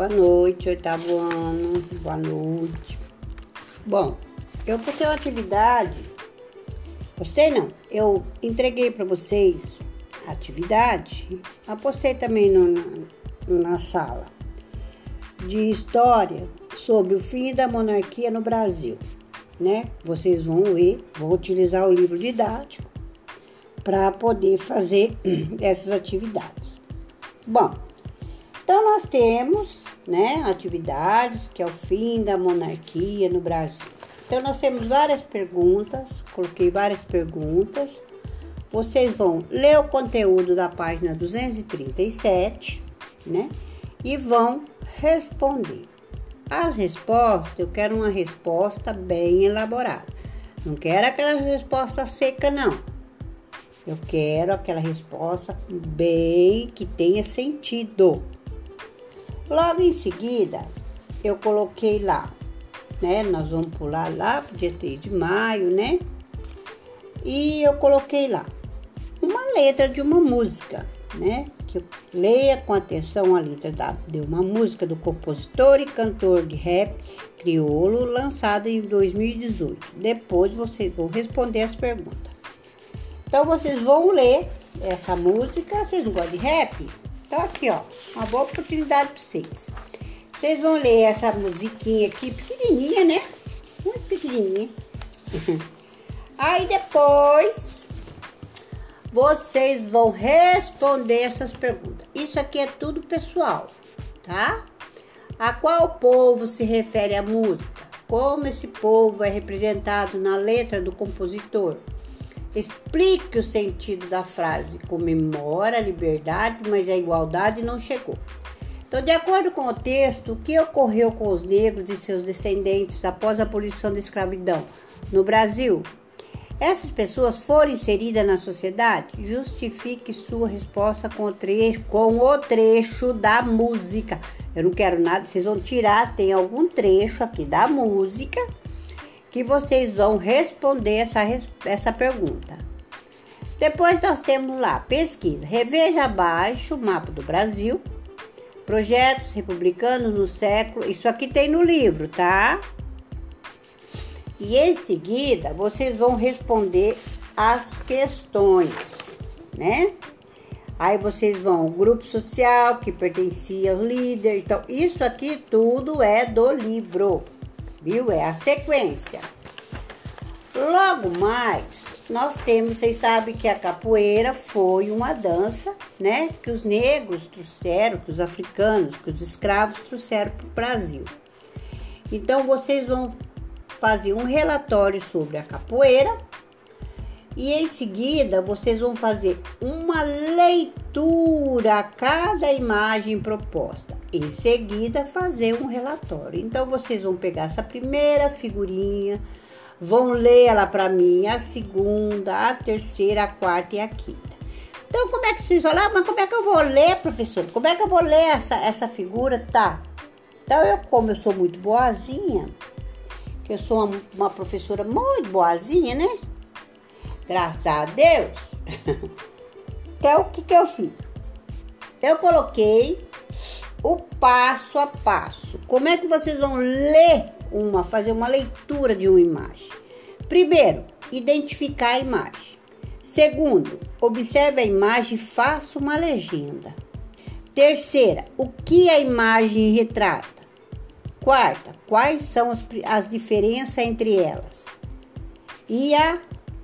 Boa noite, oitavo ano. Boa noite. Bom, eu postei uma atividade. Postei não. Eu entreguei para vocês a atividade. Apostei também no, na sala de história sobre o fim da monarquia no Brasil, né? Vocês vão ler, vão utilizar o livro didático para poder fazer essas atividades. Bom, então nós temos, né, atividades que é o fim da monarquia no Brasil. Então nós temos várias perguntas, coloquei várias perguntas. Vocês vão ler o conteúdo da página 237, né? E vão responder. As respostas, eu quero uma resposta bem elaborada. Não quero aquela resposta seca, não. Eu quero aquela resposta bem que tenha sentido. Logo em seguida, eu coloquei lá, né? Nós vamos pular lá pro dia 3 de maio, né? E eu coloquei lá uma letra de uma música, né? Que eu leia com atenção a letra da, de uma música do compositor e cantor de rap crioulo lançada em 2018. Depois vocês vão responder as perguntas. Então vocês vão ler essa música. Vocês não gostam de rap? Então aqui, ó, uma boa oportunidade para vocês. Vocês vão ler essa musiquinha aqui, pequenininha, né? Muito pequenininha. Aí depois vocês vão responder essas perguntas. Isso aqui é tudo pessoal, tá? A qual povo se refere a música? Como esse povo é representado na letra do compositor? Explique o sentido da frase. Comemora a liberdade, mas a igualdade não chegou. Então, de acordo com o texto, o que ocorreu com os negros e seus descendentes após a abolição da escravidão no Brasil? Essas pessoas foram inseridas na sociedade? Justifique sua resposta com o trecho, com o trecho da música. Eu não quero nada, vocês vão tirar, tem algum trecho aqui da música que vocês vão responder essa, essa pergunta. Depois nós temos lá pesquisa. Reveja abaixo o mapa do Brasil. Projetos republicanos no século. Isso aqui tem no livro, tá? E em seguida vocês vão responder as questões, né? Aí vocês vão grupo social que pertencia ao líder. Então, isso aqui tudo é do livro viu? É a sequência. Logo mais, nós temos, vocês sabem que a capoeira foi uma dança, né? Que os negros trouxeram, que os africanos, que os escravos trouxeram para o Brasil. Então, vocês vão fazer um relatório sobre a capoeira e em seguida vocês vão fazer uma leitura a cada imagem proposta. Em seguida, fazer um relatório. Então, vocês vão pegar essa primeira figurinha, vão ler ela para mim, a segunda, a terceira, a quarta e a quinta. Então, como é que vocês vão lá? Ah, mas como é que eu vou ler, professor? Como é que eu vou ler essa, essa figura? Tá. Então, eu, como eu sou muito boazinha, que eu sou uma, uma professora muito boazinha, né? Graças a Deus. então, o que, que eu fiz? Eu coloquei o passo a passo. Como é que vocês vão ler uma, fazer uma leitura de uma imagem? Primeiro, identificar a imagem. Segundo, observe a imagem e faça uma legenda. Terceira, o que a imagem retrata? Quarta, quais são as, as diferenças entre elas? E a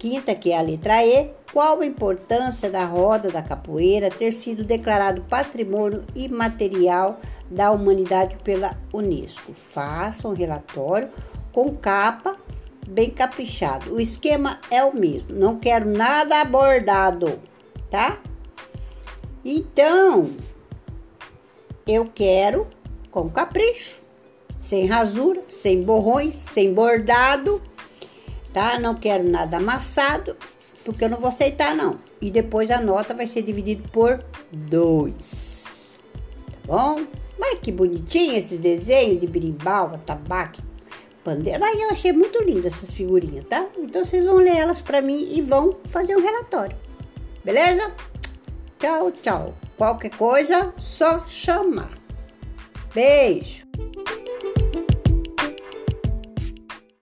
quinta, que é a letra E, qual a importância da roda da capoeira ter sido declarado patrimônio imaterial da humanidade pela Unesco? Faça um relatório com capa bem caprichado. O esquema é o mesmo, não quero nada abordado, tá? Então, eu quero com capricho, sem rasura, sem borrões, sem bordado, tá? Não quero nada amassado porque eu não vou aceitar não. E depois a nota vai ser dividida por dois, tá bom? Mas que bonitinho esses desenhos de birimbau, tabaco, pandeiro. Mas eu achei muito lindas essas figurinhas, tá? Então vocês vão ler elas para mim e vão fazer um relatório. Beleza? Tchau, tchau. Qualquer coisa, só chamar. Beijo!